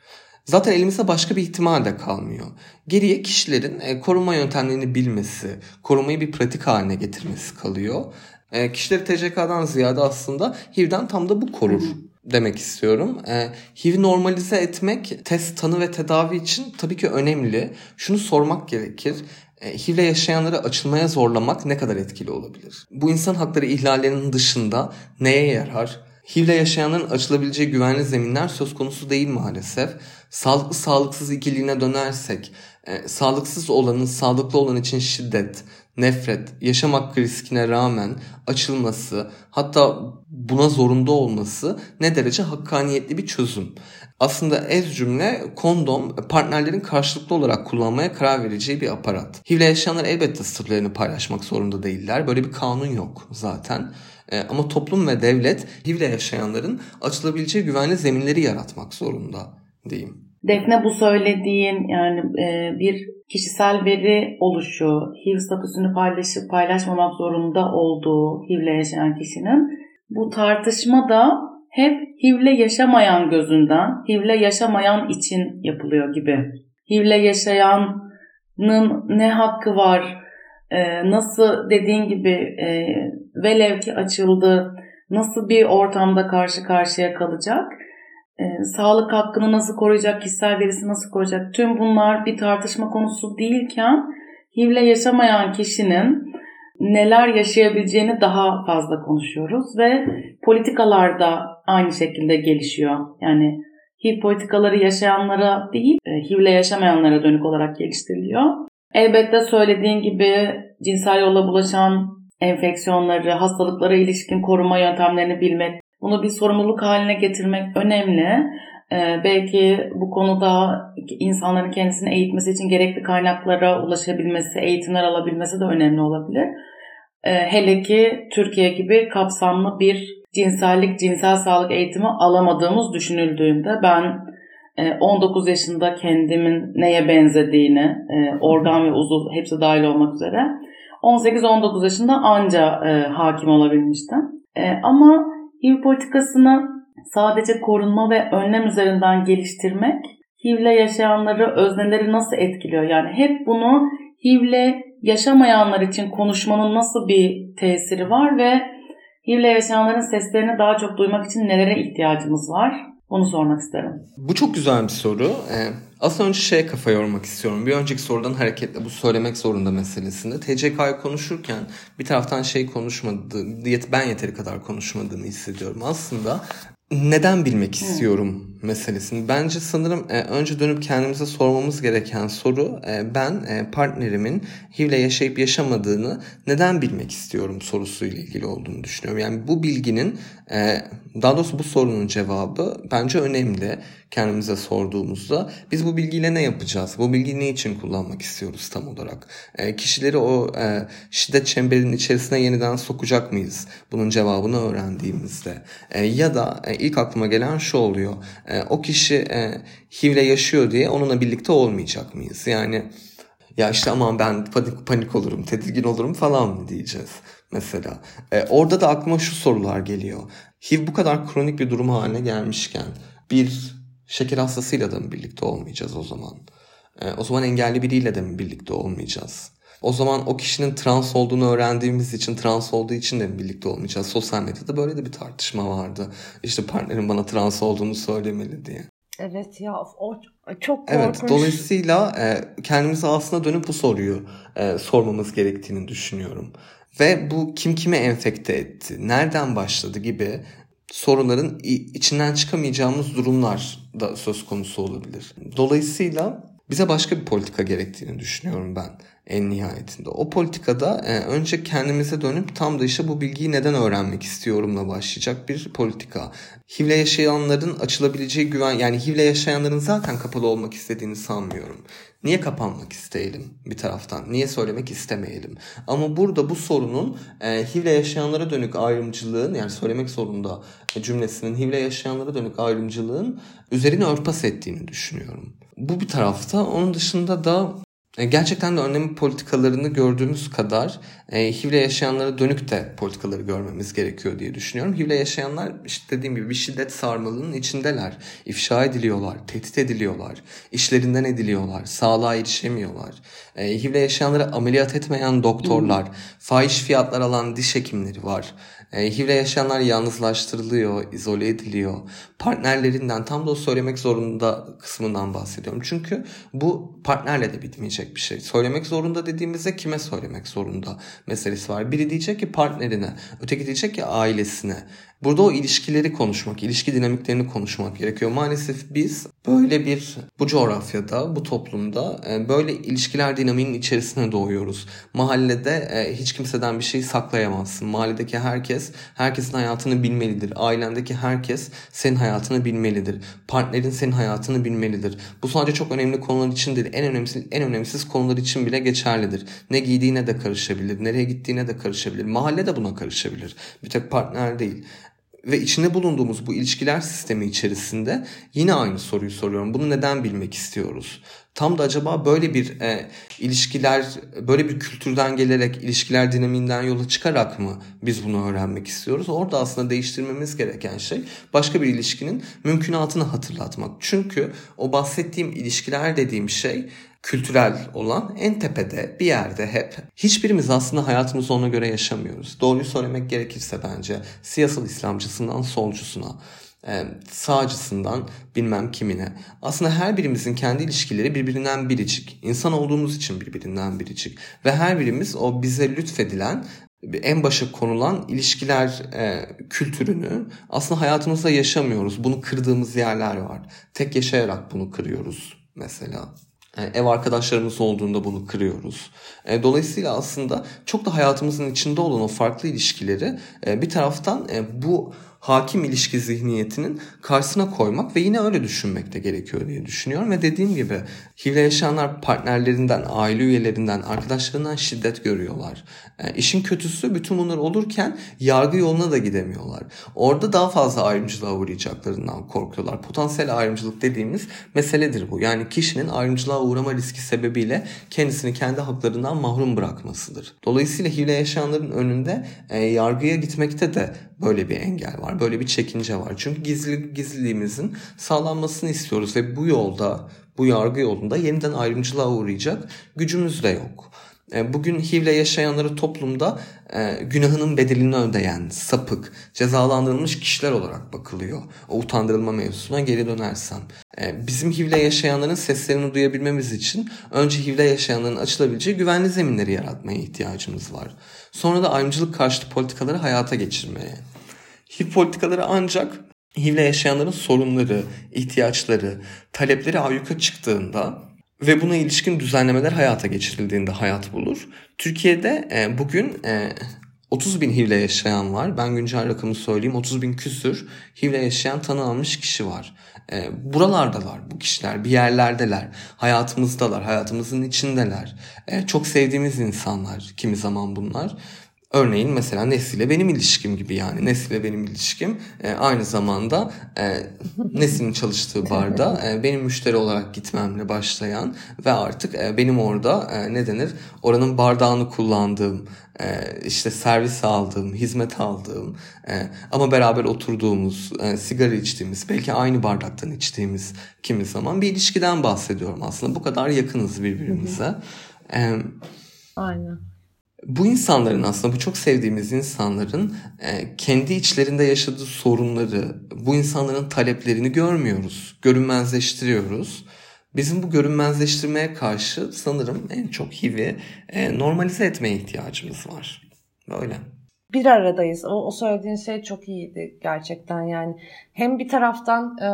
Zaten elimizde başka bir ihtimal de kalmıyor. Geriye kişilerin e, koruma yöntemlerini bilmesi, korumayı bir pratik haline getirmesi kalıyor. E, kişileri TCK'dan ziyade aslında HIV'den tam da bu korur demek istiyorum. E, HIV normalize etmek test, tanı ve tedavi için tabii ki önemli. Şunu sormak gerekir. E, HIV'le yaşayanları açılmaya zorlamak ne kadar etkili olabilir? Bu insan hakları ihlallerinin dışında neye yarar? HIV'le yaşayanların açılabileceği güvenli zeminler söz konusu değil maalesef. Sağlıklı sağlıksız ikiliğine dönersek, e, sağlıksız olanın sağlıklı olan için şiddet, nefret, yaşam hakkı riskine rağmen açılması, hatta buna zorunda olması ne derece hakkaniyetli bir çözüm. Aslında ez cümle kondom partnerlerin karşılıklı olarak kullanmaya karar vereceği bir aparat. HIV'le yaşayanlar elbette sırlarını paylaşmak zorunda değiller. Böyle bir kanun yok zaten. E, ama toplum ve devlet HIV'le yaşayanların açılabileceği güvenli zeminleri yaratmak zorunda diyeyim. Defne bu söylediğin yani e, bir kişisel veri oluşu, HIV statüsünü paylaşıp paylaşmamak zorunda olduğu HIV'le yaşayan kişinin bu tartışma da hep HIV'le yaşamayan gözünden, HIV'le yaşamayan için yapılıyor gibi. HIV'le yaşayanın ne hakkı var, e, nasıl dediğin gibi e, velev ki açıldı, nasıl bir ortamda karşı karşıya kalacak, e, sağlık hakkını nasıl koruyacak, kişisel verisi nasıl koruyacak, tüm bunlar bir tartışma konusu değilken HIV'le yaşamayan kişinin neler yaşayabileceğini daha fazla konuşuyoruz ve politikalar da aynı şekilde gelişiyor. Yani HIV politikaları yaşayanlara değil, e, HIV'le yaşamayanlara dönük olarak geliştiriliyor. Elbette söylediğin gibi cinsel yolla bulaşan enfeksiyonları, hastalıklara ilişkin koruma yöntemlerini bilmek, bunu bir sorumluluk haline getirmek önemli. Ee, belki bu konuda insanların kendisini eğitmesi için gerekli kaynaklara ulaşabilmesi, eğitimler alabilmesi de önemli olabilir. Ee, hele ki Türkiye gibi kapsamlı bir cinsellik, cinsel sağlık eğitimi alamadığımız düşünüldüğünde ben 19 e, yaşında kendimin neye benzediğini, e, organ ve uzuv hepsi dahil olmak üzere 18-19 yaşında anca e, hakim olabilmiştim. Ama HIV politikasını sadece korunma ve önlem üzerinden geliştirmek HIV'le yaşayanları, özneleri nasıl etkiliyor? Yani hep bunu HIV'le yaşamayanlar için konuşmanın nasıl bir tesiri var ve HIV'le yaşayanların seslerini daha çok duymak için nelere ihtiyacımız var? Onu sormak isterim. Bu çok güzel bir soru. Ee, aslında önce şeye kafa yormak istiyorum. Bir önceki sorudan hareketle bu söylemek zorunda meselesinde. TCK'yı konuşurken bir taraftan şey konuşmadı, ben yeteri kadar konuşmadığını hissediyorum. Aslında neden bilmek istiyorum meselesini. Bence sanırım e, önce dönüp kendimize sormamız gereken soru e, ben e, partnerimin HIV'le yaşayıp yaşamadığını neden bilmek istiyorum sorusuyla ilgili olduğunu düşünüyorum. Yani bu bilginin e, daha doğrusu bu sorunun cevabı bence önemli kendimize sorduğumuzda. Biz bu bilgiyle ne yapacağız? Bu bilgiyi ne için kullanmak istiyoruz tam olarak? E, kişileri o e, şiddet çemberinin içerisine yeniden sokacak mıyız? Bunun cevabını öğrendiğimizde. E, ya da e, ilk aklıma gelen şu oluyor. E, o kişi e, HIV'le yaşıyor diye onunla birlikte olmayacak mıyız? Yani ya işte aman ben panik, panik olurum, tedirgin olurum falan mı diyeceğiz mesela. E, orada da aklıma şu sorular geliyor. HIV bu kadar kronik bir durum haline gelmişken bir şeker hastasıyla da mı birlikte olmayacağız o zaman? E, o zaman engelli biriyle de mi birlikte olmayacağız? O zaman o kişinin trans olduğunu öğrendiğimiz için, trans olduğu için de birlikte olmayacağız? Sosyal medyada böyle de bir tartışma vardı. İşte partnerim bana trans olduğunu söylemeli diye. Evet ya o çok korkunç. Evet dolayısıyla e, kendimize aslında dönüp bu soruyu e, sormamız gerektiğini düşünüyorum. Ve bu kim kime enfekte etti, nereden başladı gibi sorunların içinden çıkamayacağımız durumlar da söz konusu olabilir. Dolayısıyla bize başka bir politika gerektiğini düşünüyorum ben. En nihayetinde. O politikada e, önce kendimize dönüp tam da işte bu bilgiyi neden öğrenmek istiyorumla başlayacak bir politika. HIV'le yaşayanların açılabileceği güven yani HIV'le yaşayanların zaten kapalı olmak istediğini sanmıyorum. Niye kapanmak isteyelim bir taraftan? Niye söylemek istemeyelim? Ama burada bu sorunun e, HIV'le yaşayanlara dönük ayrımcılığın yani söylemek zorunda cümlesinin HIV'le yaşayanlara dönük ayrımcılığın üzerine örtbas ettiğini düşünüyorum. Bu bir tarafta. Onun dışında da gerçekten de önlem politikalarını gördüğümüz kadar e, HIV'le yaşayanlara dönük de politikaları görmemiz gerekiyor diye düşünüyorum. HIV'le yaşayanlar işte dediğim gibi bir şiddet sarmalının içindeler. İfşa ediliyorlar, tehdit ediliyorlar, işlerinden ediliyorlar, sağlığa erişemiyorlar. E, HIV'le yaşayanları ameliyat etmeyen doktorlar, fahiş fiyatlar alan diş hekimleri var. E, HIV'le yaşayanlar yalnızlaştırılıyor, izole ediliyor. Partnerlerinden tam da o söylemek zorunda kısmından bahsediyorum. Çünkü bu partnerle de bitmeyecek bir şey. Söylemek zorunda dediğimizde kime söylemek zorunda meselesi var. Biri diyecek ki partnerine, öteki diyecek ki ailesine. Burada o ilişkileri konuşmak, ilişki dinamiklerini konuşmak gerekiyor. Maalesef biz böyle bir bu coğrafyada, bu toplumda e, böyle ilişkiler dinamiğinin içerisine doğuyoruz. Mahallede e, hiç kimseden bir şey saklayamazsın. Mahalledeki herkes herkesin hayatını bilmelidir. Ailendeki herkes senin hayatını bilmelidir. Partnerin senin hayatını bilmelidir. Bu sadece çok önemli konular için değil, en önemsiz en önemsiz konular için bile geçerlidir. Ne giydiğine de karışabilir, nereye gittiğine de karışabilir. Mahalle de buna karışabilir. Bir tek partner değil ve içinde bulunduğumuz bu ilişkiler sistemi içerisinde yine aynı soruyu soruyorum. Bunu neden bilmek istiyoruz? Tam da acaba böyle bir e, ilişkiler, böyle bir kültürden gelerek, ilişkiler dinamiğinden yola çıkarak mı biz bunu öğrenmek istiyoruz? Orada aslında değiştirmemiz gereken şey başka bir ilişkinin mümkünatını hatırlatmak. Çünkü o bahsettiğim ilişkiler dediğim şey kültürel olan en tepede bir yerde hep. Hiçbirimiz aslında hayatımızı ona göre yaşamıyoruz. Doğruyu söylemek gerekirse bence siyasal İslamcısından solcusuna e, sağcısından bilmem kimine. Aslında her birimizin kendi ilişkileri birbirinden biricik. İnsan olduğumuz için birbirinden biricik. Ve her birimiz o bize lütfedilen en başa konulan ilişkiler e, kültürünü aslında hayatımızda yaşamıyoruz. Bunu kırdığımız yerler var. Tek yaşayarak bunu kırıyoruz mesela. E, ev arkadaşlarımız olduğunda bunu kırıyoruz. E, dolayısıyla aslında çok da hayatımızın içinde olan o farklı ilişkileri e, bir taraftan bu hakim ilişki zihniyetinin karşısına koymak ve yine öyle düşünmek de gerekiyor diye düşünüyorum. Ve dediğim gibi HIV'le yaşayanlar partnerlerinden, aile üyelerinden, arkadaşlarından şiddet görüyorlar. E, işin kötüsü bütün bunlar olurken yargı yoluna da gidemiyorlar. Orada daha fazla ayrımcılığa uğrayacaklarından korkuyorlar. Potansiyel ayrımcılık dediğimiz meseledir bu. Yani kişinin ayrımcılığa uğrama riski sebebiyle kendisini kendi haklarından mahrum bırakmasıdır. Dolayısıyla HIV'le yaşayanların önünde e, yargıya gitmekte de böyle bir engel var. Böyle bir çekince var. Çünkü gizli gizliliğimizin sağlanmasını istiyoruz ve bu yolda, bu yargı yolunda yeniden ayrımcılığa uğrayacak gücümüz de yok. E, bugün HIV'le yaşayanları toplumda e, günahının bedelini ödeyen, sapık, cezalandırılmış kişiler olarak bakılıyor. O utandırılma mevzusuna geri dönersem. E, bizim HIV'le yaşayanların seslerini duyabilmemiz için önce HIV'le yaşayanların açılabileceği güvenli zeminleri yaratmaya ihtiyacımız var. Sonra da ayrımcılık karşıtı politikaları hayata geçirmeye. HIV politikaları ancak HIV'le yaşayanların sorunları, ihtiyaçları, talepleri ayyuka çıktığında ve buna ilişkin düzenlemeler hayata geçirildiğinde hayat bulur. Türkiye'de e, bugün e, 30 bin HIV'le yaşayan var. Ben güncel rakamı söyleyeyim. 30 bin küsür HIV'le yaşayan tanı kişi var. E, buralardalar bu kişiler. Bir yerlerdeler. Hayatımızdalar. Hayatımızın içindeler. E, çok sevdiğimiz insanlar kimi zaman bunlar. Örneğin mesela Nesli'yle benim ilişkim gibi yani. Nesli'yle benim ilişkim e, aynı zamanda e, Nesli'nin çalıştığı barda e, benim müşteri olarak gitmemle başlayan ve artık e, benim orada e, ne denir oranın bardağını kullandığım, e, işte servis aldığım, hizmet aldığım e, ama beraber oturduğumuz, e, sigara içtiğimiz, belki aynı bardaktan içtiğimiz kimi zaman bir ilişkiden bahsediyorum aslında. Bu kadar yakınız birbirimize. E, Aynen bu insanların aslında bu çok sevdiğimiz insanların e, kendi içlerinde yaşadığı sorunları, bu insanların taleplerini görmüyoruz, görünmezleştiriyoruz. Bizim bu görünmezleştirmeye karşı sanırım en çok HIV'i e, normalize etmeye ihtiyacımız var. Böyle. Bir aradayız. O, o söylediğin şey çok iyiydi gerçekten yani. Hem bir taraftan e,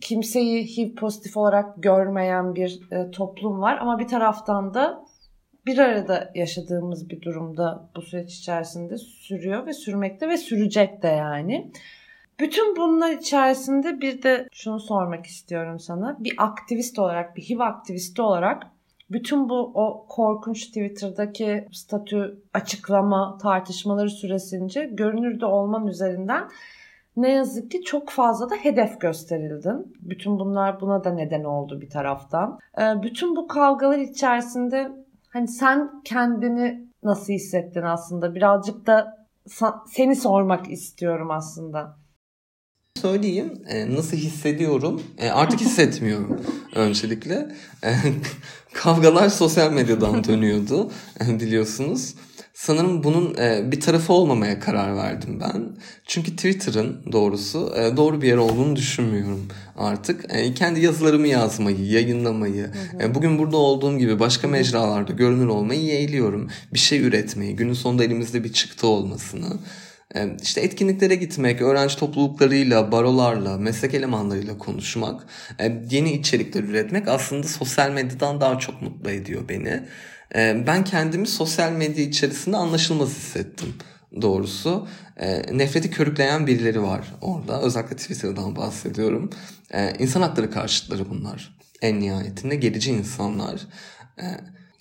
kimseyi HIV pozitif olarak görmeyen bir e, toplum var ama bir taraftan da bir arada yaşadığımız bir durumda bu süreç içerisinde sürüyor ve sürmekte ve sürecek de yani. Bütün bunlar içerisinde bir de şunu sormak istiyorum sana. Bir aktivist olarak, bir HIV aktivisti olarak bütün bu o korkunç Twitter'daki statü açıklama tartışmaları süresince görünürde olman üzerinden ne yazık ki çok fazla da hedef gösterildin. Bütün bunlar buna da neden oldu bir taraftan. Ee, bütün bu kavgalar içerisinde hani sen kendini nasıl hissettin aslında? Birazcık da seni sormak istiyorum aslında. Söyleyeyim e, nasıl hissediyorum? E, artık hissetmiyorum öncelikle. E, kavgalar sosyal medyadan dönüyordu biliyorsunuz sanırım bunun bir tarafı olmamaya karar verdim ben. Çünkü Twitter'ın doğrusu doğru bir yer olduğunu düşünmüyorum artık. Kendi yazılarımı yazmayı yayınlamayı bugün burada olduğum gibi başka mecralarda görünür olmayı yeğliyorum. Bir şey üretmeyi günün sonunda elimizde bir çıktı olmasını. İşte etkinliklere gitmek, öğrenci topluluklarıyla, barolarla, meslek elemanlarıyla konuşmak, yeni içerikler üretmek aslında sosyal medyadan daha çok mutlu ediyor beni. Ben kendimi sosyal medya içerisinde anlaşılmaz hissettim doğrusu. Nefreti körükleyen birileri var orada. Özellikle Twitter'dan bahsediyorum. İnsan hakları karşıtları bunlar. En nihayetinde gerici insanlar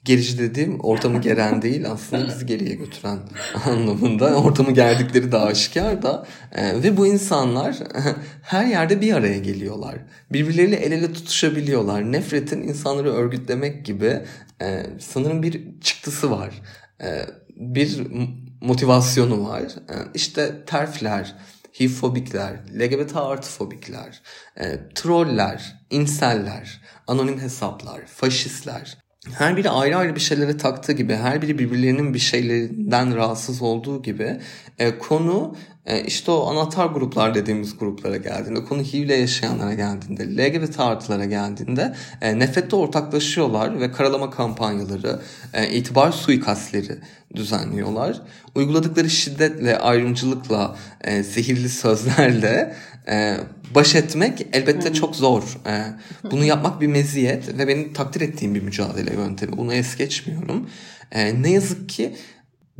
gerici dediğim ortamı geren değil aslında bizi geriye götüren anlamında. Ortamı gerdikleri de aşikar da. E, ve bu insanlar her yerde bir araya geliyorlar. Birbirleriyle el ele tutuşabiliyorlar. Nefretin insanları örgütlemek gibi e, sanırım bir çıktısı var. E, bir motivasyonu var. E, işte terfler, hivfobikler, LGBT artı fobikler, e, troller, inseller, anonim hesaplar, faşistler, her biri ayrı ayrı bir şeylere taktığı gibi, her biri birbirlerinin bir şeylerinden rahatsız olduğu gibi e, konu işte o anahtar gruplar dediğimiz gruplara geldiğinde, konu HIV'le yaşayanlara geldiğinde, LGBT artılara geldiğinde e, nefrette ortaklaşıyorlar ve karalama kampanyaları, e, itibar suikastleri düzenliyorlar. Uyguladıkları şiddetle, ayrımcılıkla, e, sihirli sözlerle e, baş etmek elbette çok zor. E, bunu yapmak bir meziyet ve benim takdir ettiğim bir mücadele yöntemi. Bunu es geçmiyorum. E, ne yazık ki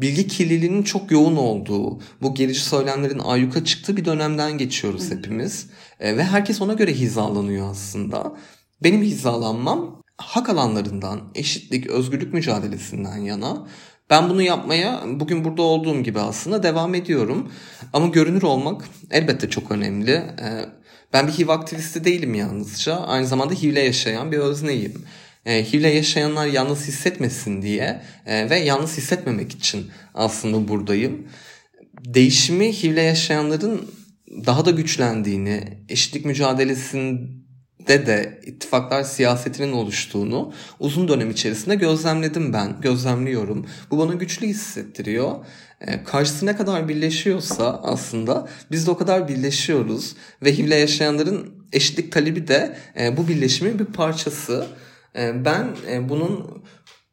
bilgi kirliliğinin çok yoğun olduğu, bu gerici söylemlerin ayyuka çıktığı bir dönemden geçiyoruz hepimiz. E, ve herkes ona göre hizalanıyor aslında. Benim hizalanmam hak alanlarından, eşitlik, özgürlük mücadelesinden yana. Ben bunu yapmaya bugün burada olduğum gibi aslında devam ediyorum. Ama görünür olmak elbette çok önemli. Ee, ben bir HIV aktivisti değilim yalnızca. Aynı zamanda HIV'le yaşayan bir özneyim. Ee, HIV'le yaşayanlar yalnız hissetmesin diye e, ve yalnız hissetmemek için aslında buradayım. Değişimi HIV'le yaşayanların daha da güçlendiğini, eşitlik mücadelesinin de de ittifaklar siyasetinin oluştuğunu uzun dönem içerisinde gözlemledim ben, gözlemliyorum. Bu bana güçlü hissettiriyor. E, karşısı ne kadar birleşiyorsa aslında biz de o kadar birleşiyoruz. Ve HIV'le yaşayanların eşitlik talebi de e, bu birleşimin bir parçası. E, ben e, bunun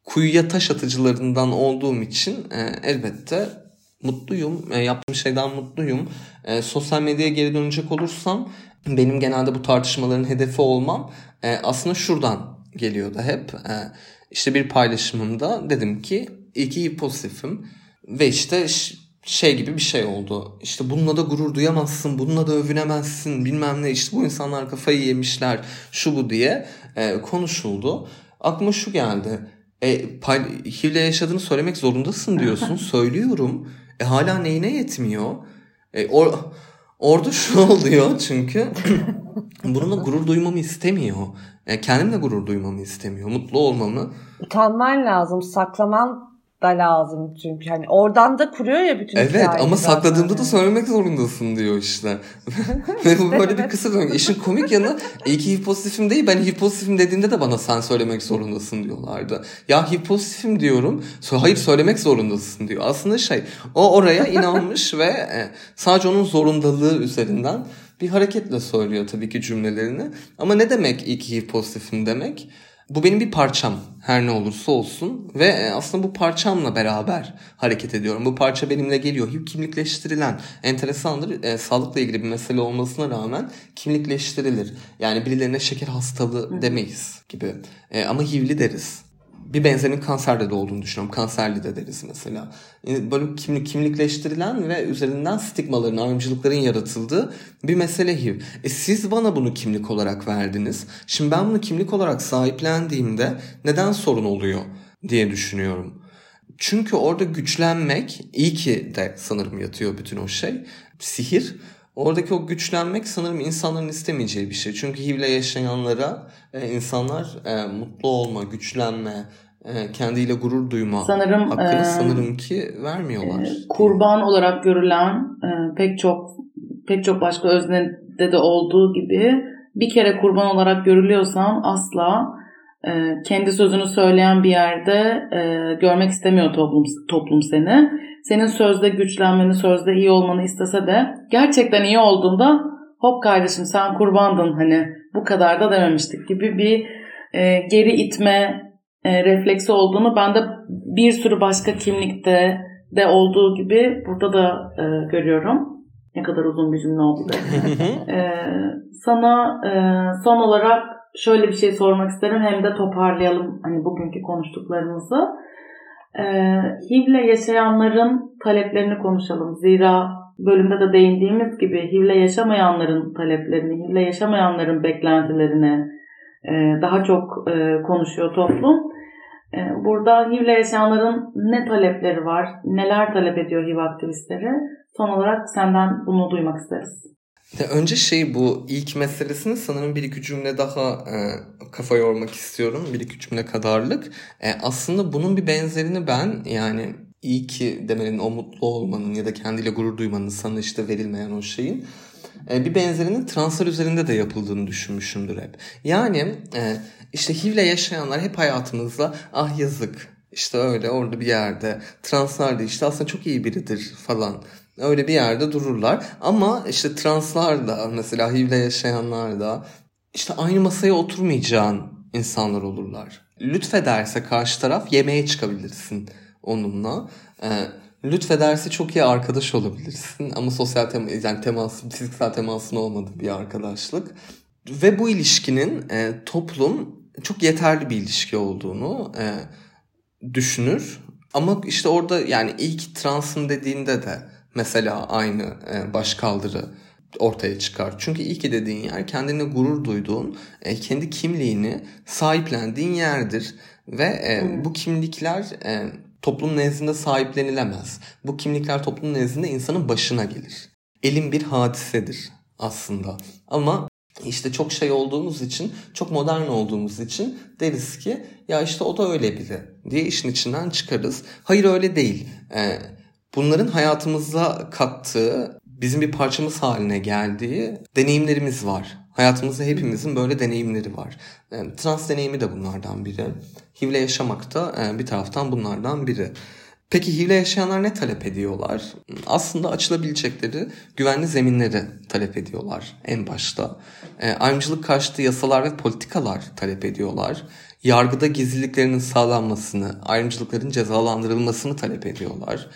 kuyuya taş atıcılarından olduğum için e, elbette mutluyum. E, yaptığım şeyden mutluyum. Sosyal medyaya geri dönecek olursam benim genelde bu tartışmaların hedefi olmam aslında şuradan geliyordu hep. İşte bir paylaşımımda dedim ki iyi pozitifim ve işte şey gibi bir şey oldu. İşte bununla da gurur duyamazsın, bununla da övünemezsin bilmem ne işte bu insanlar kafayı yemişler şu bu diye e, konuşuldu. Aklıma şu geldi. E, pay, HIV'le yaşadığını söylemek zorundasın diyorsun. Söylüyorum. E, hala neyine yetmiyor? E, or, Orada şu oluyor çünkü bununla gurur duymamı istemiyor. Yani kendimle gurur duymamı istemiyor. Mutlu olmamı. Utanman lazım. Saklaman da lazım çünkü hani oradan da kuruyor ya bütün Evet ama sakladığımda yani. da söylemek zorundasın diyor işte. Ve bu böyle bir kısır döngü. İşin komik yanı iyi ki HIV pozitifim değil ben HIV pozitifim dediğinde de bana sen söylemek zorundasın diyorlardı. Ya HIV pozitifim diyorum. Hayır söylemek zorundasın diyor. Aslında şey o oraya inanmış ve e, sadece onun zorundalığı üzerinden bir hareketle söylüyor tabii ki cümlelerini. Ama ne demek iyi ki HIV pozitifim demek? Bu benim bir parçam her ne olursa olsun ve e, aslında bu parçamla beraber hareket ediyorum. Bu parça benimle geliyor. Kimlikleştirilen enteresandır. E, sağlıkla ilgili bir mesele olmasına rağmen kimlikleştirilir. Yani birilerine şeker hastalığı demeyiz gibi. E, ama HIV'li deriz bir benzerinin kanserde de olduğunu düşünüyorum. Kanserli de deriz mesela. Böyle kimlik, kimlikleştirilen ve üzerinden stigmaların, ayrımcılıkların yaratıldığı bir mesele HIV. E siz bana bunu kimlik olarak verdiniz. Şimdi ben bunu kimlik olarak sahiplendiğimde neden sorun oluyor diye düşünüyorum. Çünkü orada güçlenmek iyi ki de sanırım yatıyor bütün o şey. Sihir Oradaki o güçlenmek sanırım insanların istemeyeceği bir şey. Çünkü HIV'le yaşayanlara e, insanlar e, mutlu olma, güçlenme, e, kendiyle gurur duyma sanırım, hakkını e, sanırım ki vermiyorlar. E, kurban olarak görülen e, pek çok pek çok başka öznede de olduğu gibi bir kere kurban olarak görülüyorsan asla e, kendi sözünü söyleyen bir yerde e, görmek istemiyor toplum toplum seni senin sözde güçlenmeni, sözde iyi olmanı istese de gerçekten iyi olduğunda hop kardeşim sen kurbandın hani bu kadar da dememiştik gibi bir e, geri itme e, refleksi olduğunu ben de bir sürü başka kimlikte de olduğu gibi burada da e, görüyorum. Ne kadar uzun bir cümle oldu. e, sana e, son olarak şöyle bir şey sormak isterim hem de toparlayalım hani bugünkü konuştuklarımızı. Ee, HIV'le yaşayanların taleplerini konuşalım. Zira bölümde de değindiğimiz gibi HIV'le yaşamayanların taleplerini, HIV'le yaşamayanların beklentilerini e, daha çok e, konuşuyor toplum. E, burada HIV'le yaşayanların ne talepleri var, neler talep ediyor HIV aktivistleri? Son olarak senden bunu duymak isteriz. Önce şey bu ilk meselesini sanırım bir iki cümle daha e, kafa yormak istiyorum. Bir iki cümle kadarlık. E, aslında bunun bir benzerini ben yani iyi ki demenin o mutlu olmanın ya da kendiyle gurur duymanın sana işte verilmeyen o şeyin e, bir benzerinin translar üzerinde de yapıldığını düşünmüşümdür hep. Yani e, işte HIV'le yaşayanlar hep hayatımızda ah yazık işte öyle orada bir yerde translar da işte aslında çok iyi biridir falan öyle bir yerde dururlar. Ama işte translar da mesela HIV'le yaşayanlar da işte aynı masaya oturmayacağın insanlar olurlar. Lütfederse karşı taraf yemeğe çıkabilirsin onunla. Ee, lütfederse çok iyi arkadaş olabilirsin ama sosyal tema, yani temas, fiziksel temasın olmadığı bir arkadaşlık. Ve bu ilişkinin e, toplum çok yeterli bir ilişki olduğunu e, düşünür. Ama işte orada yani ilk transın dediğinde de mesela aynı e, başkaldırı ortaya çıkar. Çünkü iyi ki dediğin yer kendine gurur duyduğun, e, kendi kimliğini sahiplendiğin yerdir. Ve e, bu kimlikler e, toplum nezdinde sahiplenilemez. Bu kimlikler toplum nezdinde insanın başına gelir. Elin bir hadisedir aslında. Ama işte çok şey olduğumuz için, çok modern olduğumuz için deriz ki ya işte o da öyle biri diye işin içinden çıkarız. Hayır öyle değil. Ee, bunların hayatımıza kattığı, bizim bir parçamız haline geldiği deneyimlerimiz var. Hayatımızda hepimizin böyle deneyimleri var. Yani trans deneyimi de bunlardan biri. HIV'le yaşamak da e, bir taraftan bunlardan biri. Peki HIV'le yaşayanlar ne talep ediyorlar? Aslında açılabilecekleri güvenli zeminleri talep ediyorlar en başta. E, ayrımcılık karşıtı yasalar ve politikalar talep ediyorlar. Yargıda gizliliklerinin sağlanmasını, ayrımcılıkların cezalandırılmasını talep ediyorlar.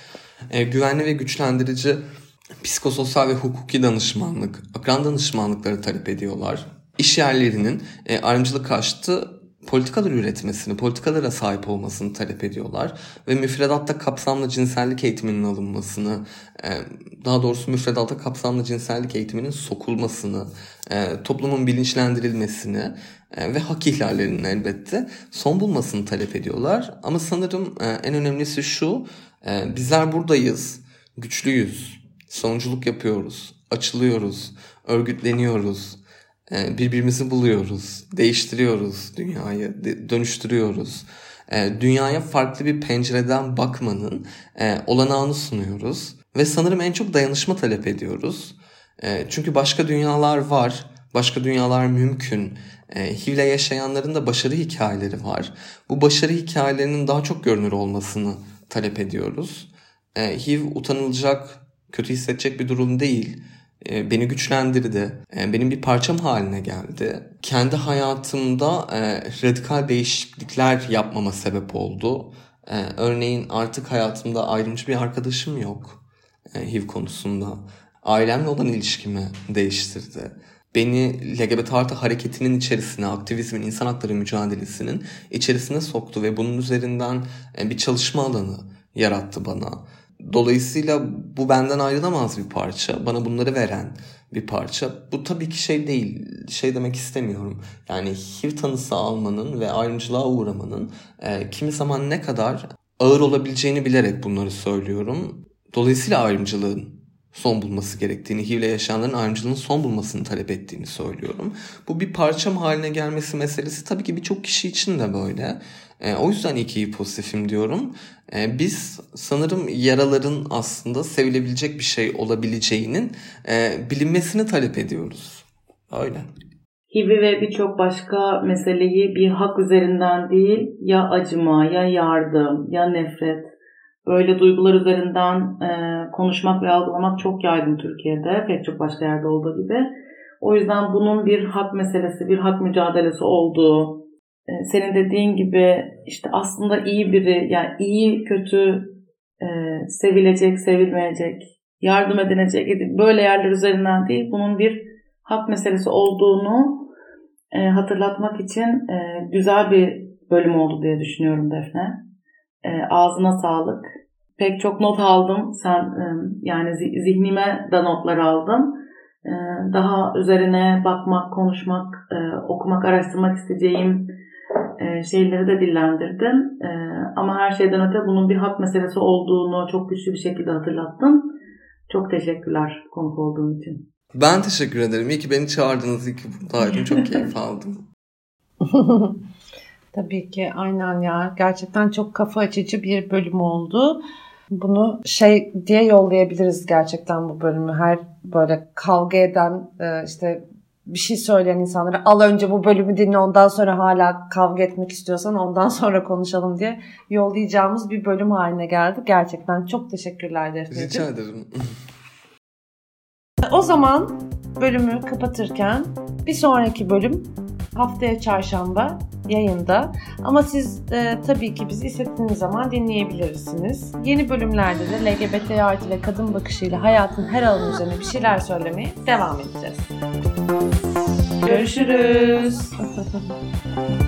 E, güvenli ve güçlendirici psikososyal ve hukuki danışmanlık, akran danışmanlıkları talep ediyorlar. İş yerlerinin e, ayrımcılık karşıtı politikalar üretmesini, politikalara sahip olmasını talep ediyorlar. Ve müfredatta kapsamlı cinsellik eğitiminin alınmasını, e, daha doğrusu müfredatta kapsamlı cinsellik eğitiminin sokulmasını, toplumun bilinçlendirilmesini ve hak ihlallerinin elbette son bulmasını talep ediyorlar. Ama sanırım en önemlisi şu, bizler buradayız, güçlüyüz, sonuculuk yapıyoruz, açılıyoruz, örgütleniyoruz, e, birbirimizi buluyoruz, değiştiriyoruz dünyayı, dönüştürüyoruz. E, dünyaya farklı bir pencereden bakmanın e, olanağını sunuyoruz. Ve sanırım en çok dayanışma talep ediyoruz. Çünkü başka dünyalar var, başka dünyalar mümkün. HIV'le yaşayanların da başarı hikayeleri var. Bu başarı hikayelerinin daha çok görünür olmasını talep ediyoruz. HIV utanılacak, kötü hissedecek bir durum değil. e, beni güçlendirdi. E, benim bir parçam haline geldi. Kendi hayatımda e, radikal değişiklikler yapmama sebep oldu. Örneğin artık hayatımda ayrımcı bir arkadaşım yok HIV konusunda. Ailemle olan ilişkimi değiştirdi. Beni LGBT artı hareketinin içerisine, aktivizmin, insan hakları mücadelesinin içerisine soktu ve bunun üzerinden bir çalışma alanı yarattı bana. Dolayısıyla bu benden ayrılamaz bir parça. Bana bunları veren bir parça. Bu tabii ki şey değil. Şey demek istemiyorum. Yani HIV tanısı almanın ve ayrımcılığa uğramanın e, kimi zaman ne kadar ağır olabileceğini bilerek bunları söylüyorum. Dolayısıyla ayrımcılığın son bulması gerektiğini, HIV'le yaşayanların ayrımcılığın son bulmasını talep ettiğini söylüyorum. Bu bir parçam haline gelmesi meselesi tabii ki birçok kişi için de böyle. E, o yüzden iyi ki pozitifim diyorum. E, biz sanırım yaraların aslında sevilebilecek bir şey olabileceğinin e, bilinmesini talep ediyoruz. Öyle. HIV ve birçok başka meseleyi bir hak üzerinden değil ya acıma ya yardım ya nefret böyle duygular üzerinden e, konuşmak ve algılamak çok yaygın Türkiye'de pek çok başka yerde olduğu gibi. O yüzden bunun bir hak meselesi, bir hak mücadelesi olduğu, e, senin dediğin gibi işte aslında iyi biri yani iyi kötü e, sevilecek sevilmeyecek yardım edilecek böyle yerler üzerinden değil bunun bir hak meselesi olduğunu e, hatırlatmak için e, güzel bir bölüm oldu diye düşünüyorum Defne. E, ağzına sağlık. Pek çok not aldım. Sen e, yani zihnime de notlar aldım. E, daha üzerine bakmak, konuşmak, e, okumak, araştırmak isteyeceğim e, şeyleri de dillendirdin. E, ama her şeyden öte bunun bir hak meselesi olduğunu çok güçlü bir şekilde hatırlattın. Çok teşekkürler konuk olduğun için. Ben teşekkür ederim. İyi ki beni çağırdınız. İyi ki buradaydım. Çok keyif aldım. Tabii ki aynen ya. Gerçekten çok kafa açıcı bir bölüm oldu. Bunu şey diye yollayabiliriz gerçekten bu bölümü. Her böyle kavga eden e, işte bir şey söyleyen insanlara al önce bu bölümü dinle ondan sonra hala kavga etmek istiyorsan ondan sonra konuşalım diye yollayacağımız bir bölüm haline geldi. Gerçekten çok teşekkürler Defneciğim. Rica ederim. O zaman bölümü kapatırken bir sonraki bölüm haftaya çarşamba yayında. Ama siz e, tabii ki bizi istediğiniz zaman dinleyebilirsiniz. Yeni bölümlerde de LGBT artı ve kadın bakışıyla hayatın her alanı üzerine bir şeyler söylemeye devam edeceğiz. Görüşürüz.